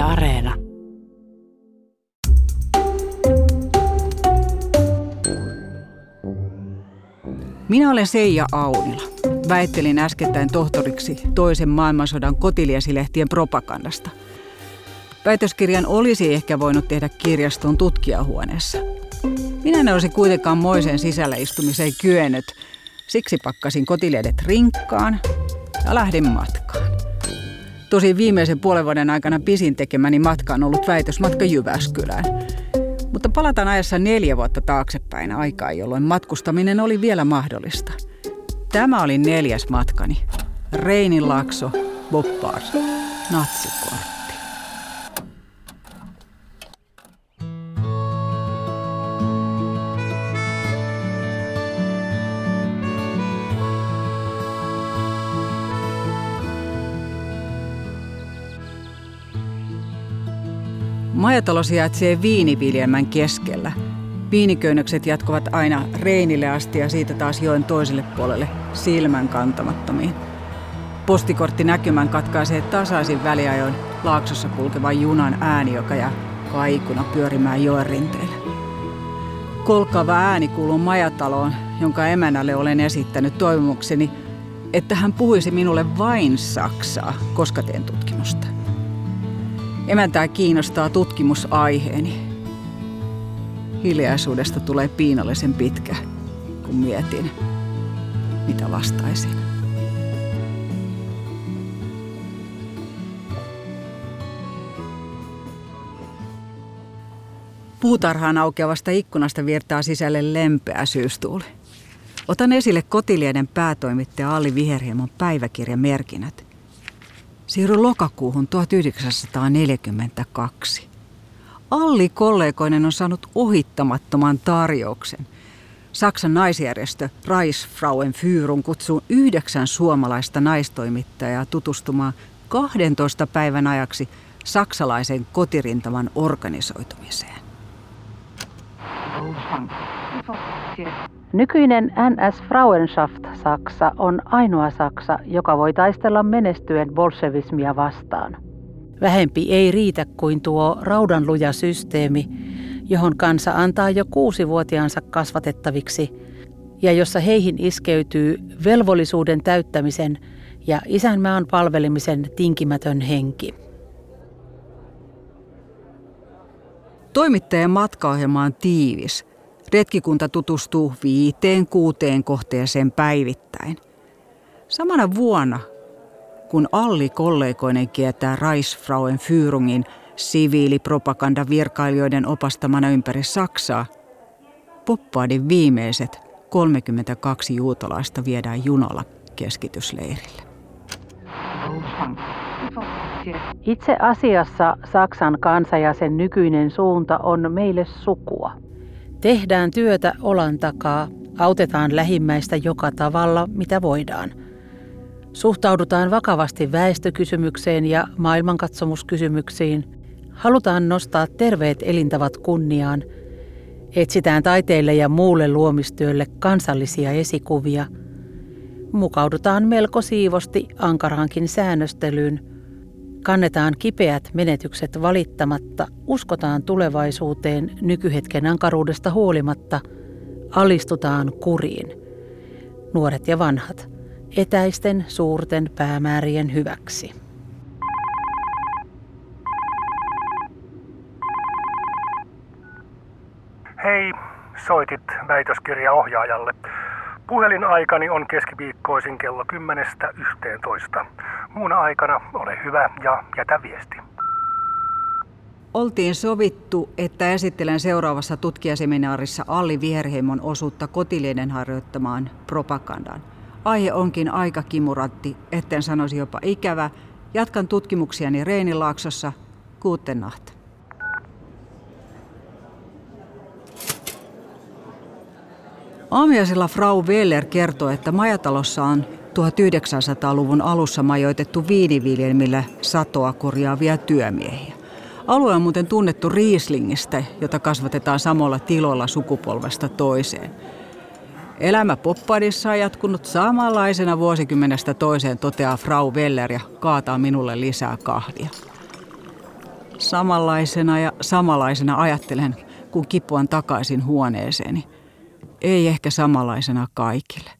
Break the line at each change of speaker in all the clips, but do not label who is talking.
Areena.
Minä olen Seija Aunila. Väittelin äskettäin tohtoriksi toisen maailmansodan kotiliesilehtien propagandasta. Väitöskirjan olisi ehkä voinut tehdä kirjaston tutkijahuoneessa. Minä ne olisi kuitenkaan moisen sisällä istumiseen kyennyt. Siksi pakkasin kotiliedet rinkkaan ja lähdin matkaan. Tosi viimeisen puolen vuoden aikana pisin tekemäni matka on ollut väitösmatka Jyväskylään. Mutta palataan ajassa neljä vuotta taaksepäin aikaa, jolloin matkustaminen oli vielä mahdollista. Tämä oli neljäs matkani. Reinin Lakso, Boppars, Natsikortti. Majatalo sijaitsee viiniviljelmän keskellä. Viiniköynnökset jatkuvat aina Reinille asti ja siitä taas joen toiselle puolelle silmän kantamattomiin. Postikortti näkymän katkaisee tasaisin väliajoin laaksossa kulkevan junan ääni, joka jää kaikuna pyörimään joen rinteille. Kolkava ääni kuuluu majataloon, jonka emännälle olen esittänyt toivomukseni, että hän puhuisi minulle vain saksaa, koska teen tutkimusta. Emäntää kiinnostaa tutkimusaiheeni. Hiljaisuudesta tulee piinallisen pitkä, kun mietin, mitä vastaisin. Puutarhaan aukeavasta ikkunasta virtaa sisälle lempeä syystuuli. Otan esille kotilieden päätoimittaja Alli Viherhiemon päiväkirjamerkinnät – Siirry lokakuuhun 1942. Alli kollegoinen on saanut ohittamattoman tarjouksen. Saksan naisjärjestö Reisfrauen Führung kutsuu yhdeksän suomalaista naistoimittajaa tutustumaan 12 päivän ajaksi saksalaisen kotirintaman organisoitumiseen.
Nykyinen NS Frauenschaft Saksa on ainoa Saksa, joka voi taistella menestyen bolshevismia vastaan. Vähempi ei riitä kuin tuo raudanluja systeemi, johon kansa antaa jo kuusivuotiaansa kasvatettaviksi ja jossa heihin iskeytyy velvollisuuden täyttämisen ja isänmaan palvelemisen tinkimätön henki.
Toimittajan matkaohjelma on tiivis – Retkikunta tutustuu viiteen kuuteen kohteeseen päivittäin. Samana vuonna, kun Alli kollegoinen kiertää Reisfrauen Führungin siviilipropagandavirkailijoiden opastamana ympäri Saksaa, Poppaadin viimeiset 32 juutalaista viedään junalla keskitysleirille.
Itse asiassa Saksan kansa ja sen nykyinen suunta on meille sukua. Tehdään työtä olan takaa, autetaan lähimmäistä joka tavalla, mitä voidaan. Suhtaudutaan vakavasti väestökysymykseen ja maailmankatsomuskysymyksiin. Halutaan nostaa terveet elintavat kunniaan. Etsitään taiteille ja muulle luomistyölle kansallisia esikuvia. Mukaudutaan melko siivosti ankaraankin säännöstelyyn – Kannetaan kipeät menetykset valittamatta, uskotaan tulevaisuuteen nykyhetken ankaruudesta huolimatta, alistutaan kuriin. Nuoret ja vanhat, etäisten suurten päämäärien hyväksi.
Hei, soitit väitöskirjaohjaajalle. Puhelinaikani on keskiviikkoisin kello 10.11. Muuna aikana ole hyvä ja jätä viesti.
Oltiin sovittu, että esittelen seuraavassa tutkijaseminaarissa Alli Viherheimon osuutta kotilieden harjoittamaan propagandaan. Aihe onkin aika kimuratti, etten sanoisi jopa ikävä. Jatkan tutkimuksiani Reinilaaksossa. Kuutten nacht. Aamiaisella Frau Weller kertoo, että majatalossa on 1900-luvun alussa majoitettu viiniviljelmillä satoa korjaavia työmiehiä. Alue on muuten tunnettu Rieslingistä, jota kasvatetaan samalla tilolla sukupolvesta toiseen. Elämä Poppadissa on jatkunut samanlaisena vuosikymmenestä toiseen, toteaa Frau Weller ja kaataa minulle lisää kahvia. Samanlaisena ja samanlaisena ajattelen, kun kipuan takaisin huoneeseeni. Ei ehkä samanlaisena kaikille.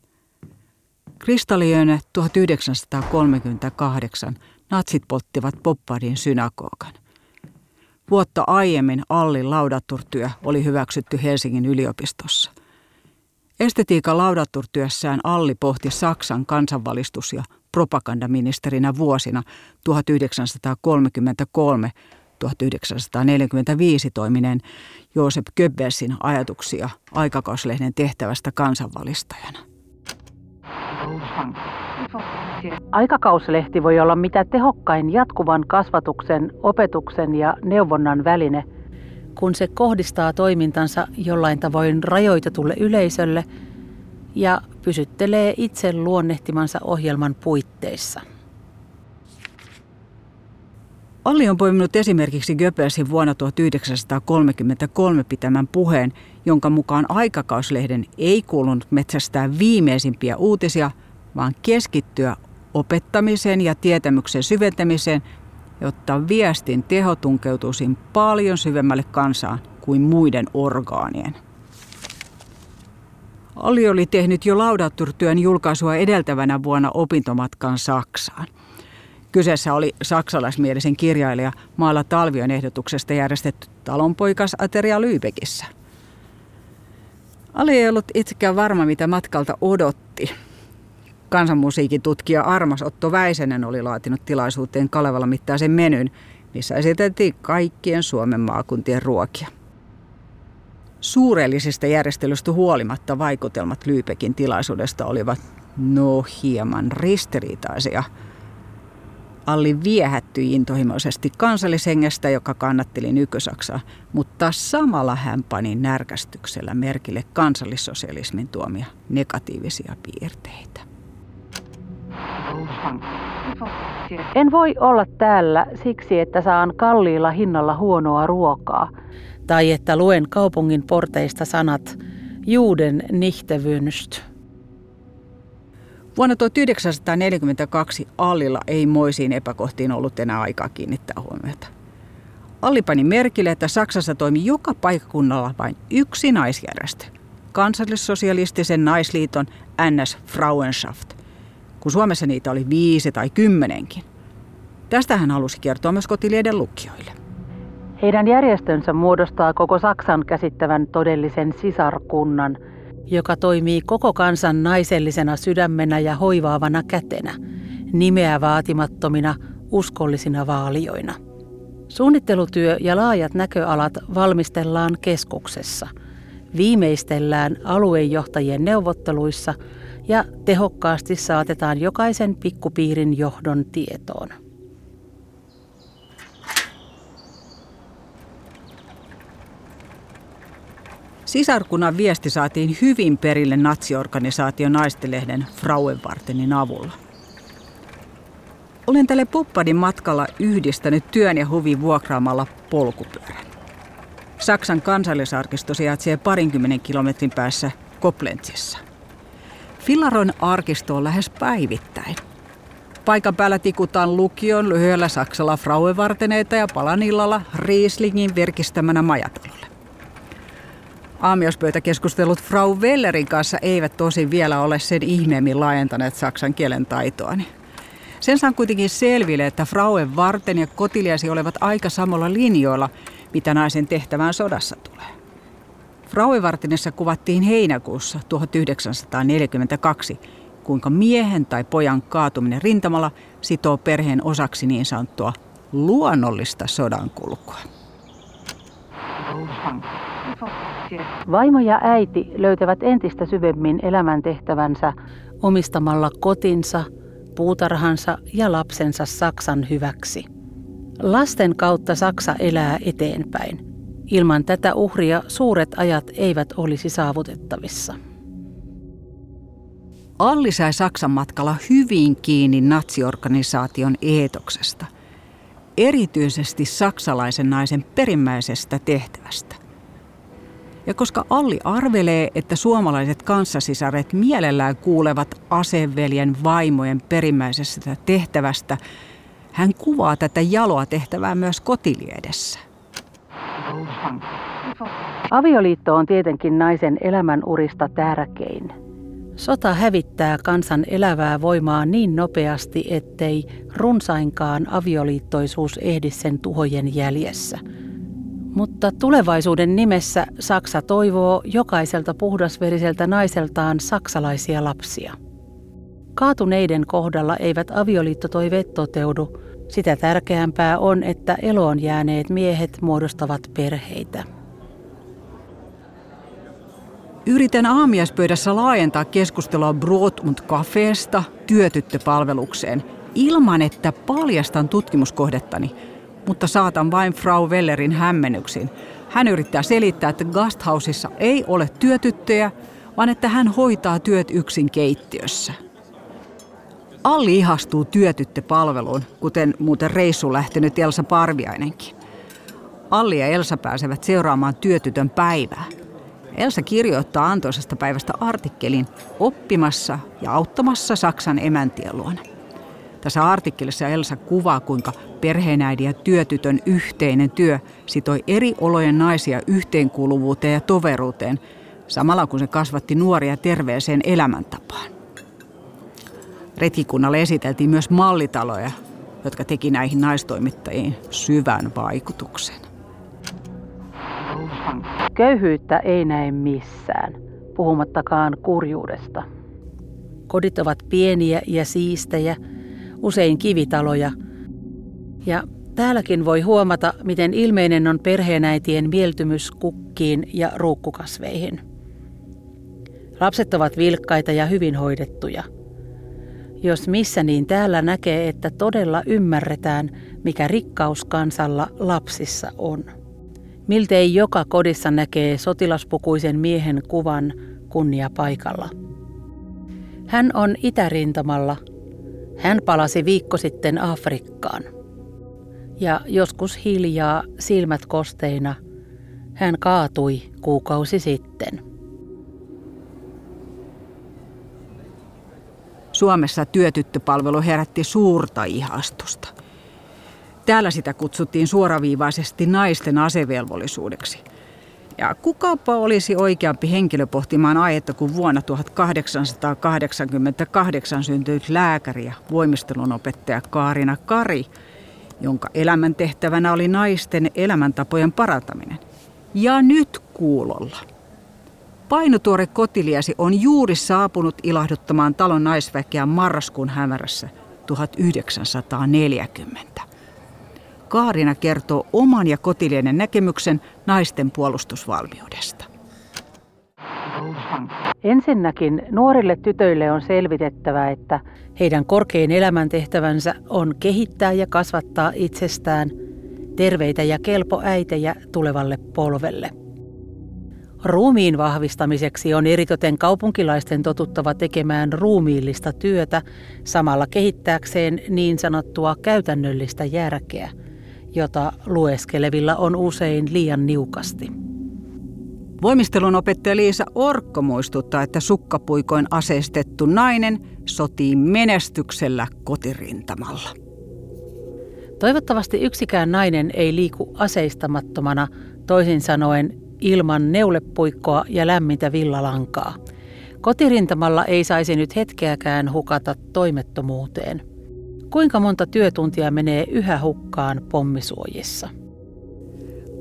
Kristalliyönä 1938 natsit polttivat Poppadin synagogan. Vuotta aiemmin Allin laudaturtyö oli hyväksytty Helsingin yliopistossa. Estetiikan laudaturtyössään Alli pohti Saksan kansanvalistus- ja propagandaministerinä vuosina 1933 1945 toimineen Joosep Goebbelsin ajatuksia aikakauslehden tehtävästä kansanvalistajana.
Aikakauslehti voi olla mitä tehokkain jatkuvan kasvatuksen, opetuksen ja neuvonnan väline, kun se kohdistaa toimintansa jollain tavoin rajoitetulle yleisölle ja pysyttelee itse luonnehtimansa ohjelman puitteissa.
Olli on poiminut esimerkiksi Goebbelsin vuonna 1933 pitämän puheen, jonka mukaan aikakauslehden ei kuulunut metsästää viimeisimpiä uutisia, vaan keskittyä opettamiseen ja tietämyksen syventämiseen, jotta viestin teho tunkeutuisi paljon syvemmälle kansaan kuin muiden orgaanien. Olli oli tehnyt jo laudatturtyön julkaisua edeltävänä vuonna opintomatkan Saksaan – Kyseessä oli saksalaismielisen kirjailija Maalla Talvion ehdotuksesta järjestetty talonpoikasateria Lyybekissä. Ali ei ollut itsekään varma, mitä matkalta odotti. Kansanmusiikin tutkija Armas Otto Väisenen oli laatinut tilaisuuteen Kalevala mittaisen menyn, missä esiteltiin kaikkien Suomen maakuntien ruokia. Suurellisista järjestelystä huolimatta vaikutelmat Lyypekin tilaisuudesta olivat no hieman ristiriitaisia – Alli viehättyi intohimoisesti kansallishengestä, joka kannatteli nykysaksaa, mutta samalla hän pani närkästyksellä merkille kansallissosialismin tuomia negatiivisia piirteitä.
En voi olla täällä siksi, että saan kalliilla hinnalla huonoa ruokaa, tai että luen kaupungin porteista sanat Juden nicht wünscht.
Vuonna 1942 Allilla ei moisiin epäkohtiin ollut enää aikaa kiinnittää huomiota. Alli pani merkille, että Saksassa toimi joka paikkakunnalla vain yksi naisjärjestö, kansallissosialistisen naisliiton NS Frauenschaft, kun Suomessa niitä oli viisi tai kymmenenkin. Tästä hän halusi kertoa myös kotilieden lukijoille.
Heidän järjestönsä muodostaa koko Saksan käsittävän todellisen sisarkunnan – joka toimii koko kansan naisellisena sydämenä ja hoivaavana kätenä, nimeä vaatimattomina uskollisina vaalioina. Suunnittelutyö ja laajat näköalat valmistellaan keskuksessa, viimeistellään aluejohtajien neuvotteluissa ja tehokkaasti saatetaan jokaisen pikkupiirin johdon tietoon.
Sisarkunnan viesti saatiin hyvin perille natsiorganisaatio naistelehden Frauenvartenin avulla. Olen tälle Poppadin matkalla yhdistänyt työn ja huvin vuokraamalla polkupyörän. Saksan kansallisarkisto sijaitsee parinkymmenen kilometrin päässä Koplenzissa. Filaron arkisto on lähes päivittäin. Paikan päällä tikutaan lukion lyhyellä Saksalla Frauenvarteneita ja palanillalla Rieslingin virkistämänä majatalolle. Aamiospöytäkeskustelut Frau Wellerin kanssa eivät tosin vielä ole sen ihmeemmin laajentaneet saksan kielen taitoani. Sen saan kuitenkin selville, että Frauen varten ja kotiliasi olevat aika samalla linjoilla, mitä naisen tehtävään sodassa tulee. Frauenvartinessa kuvattiin heinäkuussa 1942, kuinka miehen tai pojan kaatuminen rintamalla sitoo perheen osaksi niin sanottua luonnollista sodankulkua.
Vaimo ja äiti löytävät entistä syvemmin elämäntehtävänsä omistamalla kotinsa, puutarhansa ja lapsensa Saksan hyväksi. Lasten kautta Saksa elää eteenpäin. Ilman tätä uhria suuret ajat eivät olisi saavutettavissa.
Alli sai Saksan matkalla hyvin kiinni natsiorganisaation eetoksesta, erityisesti saksalaisen naisen perimmäisestä tehtävästä. Ja koska Alli arvelee, että suomalaiset kanssasisaret mielellään kuulevat aseveljen vaimojen perimmäisestä tehtävästä, Hän kuvaa tätä jaloa tehtävää myös kotiliedessä.
Avioliitto on tietenkin naisen elämän urista tärkein. Sota hävittää kansan elävää voimaa niin nopeasti, ettei runsainkaan avioliittoisuus ehdi sen tuhojen jäljessä. Mutta tulevaisuuden nimessä Saksa toivoo jokaiselta puhdasveriseltä naiseltaan saksalaisia lapsia. Kaatuneiden kohdalla eivät avioliittotoiveet toteudu. Sitä tärkeämpää on, että eloon jääneet miehet muodostavat perheitä.
Yritän aamiaispöydässä laajentaa keskustelua Brot und Cafeesta työtyttöpalvelukseen ilman, että paljastan tutkimuskohdettani, mutta saatan vain Frau Wellerin hämmennyksin. Hän yrittää selittää, että Gasthouseissa ei ole työtyttöjä, vaan että hän hoitaa työt yksin keittiössä. Alli ihastuu työtyttöpalveluun, kuten muuten reissu lähtenyt Elsa Parviainenkin. Alli ja Elsa pääsevät seuraamaan työtytön päivää – Elsa kirjoittaa antoisesta päivästä artikkelin oppimassa ja auttamassa Saksan emäntien luona. Tässä artikkelissa Elsa kuvaa, kuinka perheenäidin ja työtytön yhteinen työ sitoi eri olojen naisia yhteenkuuluvuuteen ja toveruuteen, samalla kun se kasvatti nuoria terveeseen elämäntapaan. Retkikunnalle esiteltiin myös mallitaloja, jotka teki näihin naistoimittajiin syvän vaikutuksen.
Köyhyyttä ei näe missään, puhumattakaan kurjuudesta. Kodit ovat pieniä ja siistejä, usein kivitaloja. Ja täälläkin voi huomata, miten ilmeinen on perheenäitien mieltymys kukkiin ja ruukkukasveihin. Lapset ovat vilkkaita ja hyvin hoidettuja. Jos missä, niin täällä näkee, että todella ymmärretään, mikä rikkaus kansalla lapsissa on. Miltei joka kodissa näkee sotilaspukuisen miehen kuvan kunnia paikalla. Hän on itärintamalla. Hän palasi viikko sitten Afrikkaan. Ja joskus hiljaa, silmät kosteina, hän kaatui kuukausi sitten.
Suomessa työtyttöpalvelu herätti suurta ihastusta – Täällä sitä kutsuttiin suoraviivaisesti naisten asevelvollisuudeksi. Ja kukapa olisi oikeampi henkilö pohtimaan aihetta kuin vuonna 1888 syntynyt lääkäri ja voimistelunopettaja Kaarina Kari, jonka elämäntehtävänä oli naisten elämäntapojen parantaminen. Ja nyt kuulolla. Painotuore kotiliesi on juuri saapunut ilahduttamaan talon naisväkeä marraskuun hämärässä 1940. Kaarina kertoo oman ja kotilienen näkemyksen naisten puolustusvalmiudesta.
Ensinnäkin nuorille tytöille on selvitettävä, että heidän korkein elämäntehtävänsä on kehittää ja kasvattaa itsestään terveitä ja kelpoäitejä tulevalle polvelle. Ruumiin vahvistamiseksi on eritoten kaupunkilaisten totuttava tekemään ruumiillista työtä samalla kehittääkseen niin sanottua käytännöllistä järkeä – lueskelevilla on usein liian niukasti.
Voimistelun opettaja Liisa Orkko muistuttaa, että sukkapuikoin aseistettu nainen sotii menestyksellä kotirintamalla.
Toivottavasti yksikään nainen ei liiku aseistamattomana, toisin sanoen ilman neulepuikkoa ja lämmintä villalankaa. Kotirintamalla ei saisi nyt hetkeäkään hukata toimettomuuteen. Kuinka monta työtuntia menee yhä hukkaan pommisuojissa?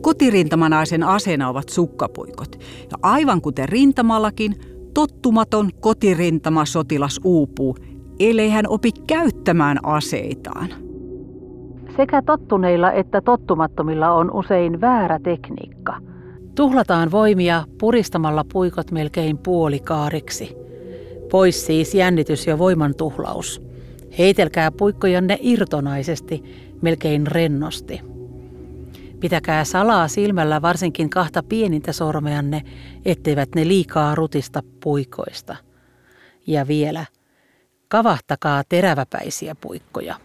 Kotirintamanaisen aseena ovat sukkapuikot. Ja aivan kuten rintamallakin, tottumaton kotirintamasotilas uupuu, ellei hän opi käyttämään aseitaan.
Sekä tottuneilla että tottumattomilla on usein väärä tekniikka. Tuhlataan voimia puristamalla puikot melkein puolikaariksi. Pois siis jännitys ja voiman tuhlaus. Heitelkää puikkojanne irtonaisesti, melkein rennosti. Pitäkää salaa silmällä varsinkin kahta pienintä sormeanne, etteivät ne liikaa rutista puikoista. Ja vielä, kavahtakaa teräväpäisiä puikkoja.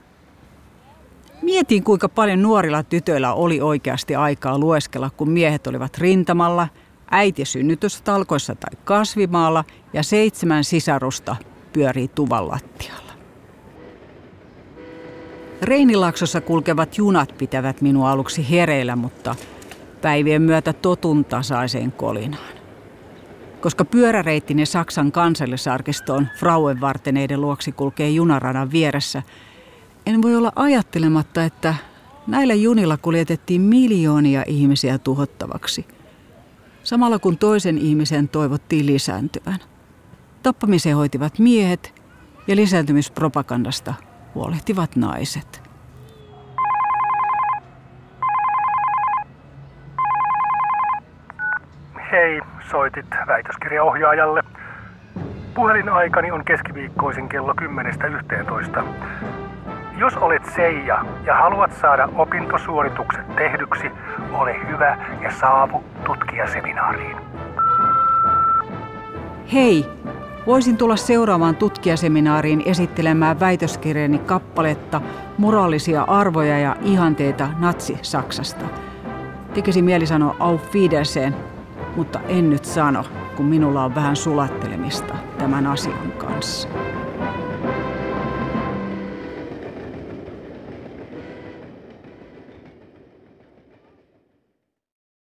Mietin, kuinka paljon nuorilla tytöillä oli oikeasti aikaa lueskella, kun miehet olivat rintamalla, äiti synnytystalkoissa tai kasvimaalla ja seitsemän sisarusta pyörii tuvan lattialla. Reinilaksossa kulkevat junat pitävät minua aluksi hereillä, mutta päivien myötä totun tasaiseen kolinaan. Koska pyöräreittinen Saksan kansallisarkistoon Frauenvarteneiden luoksi kulkee junaradan vieressä, en voi olla ajattelematta, että näillä junilla kuljetettiin miljoonia ihmisiä tuhottavaksi. Samalla kun toisen ihmisen toivottiin lisääntyvän. Tappamiseen hoitivat miehet ja lisääntymispropagandasta huolehtivat naiset.
Hei, soitit väitöskirjaohjaajalle. Puhelinaikani on keskiviikkoisin kello 10.11. Jos olet Seija ja haluat saada opintosuoritukset tehdyksi, ole hyvä ja saavu tutkijaseminaariin.
Hei, voisin tulla seuraavaan tutkijaseminaariin esittelemään väitöskirjani kappaletta Moraalisia arvoja ja ihanteita natsi-Saksasta. Tekisi mieli sanoa auf Wiedersehen, mutta en nyt sano, kun minulla on vähän sulattelemista tämän asian kanssa.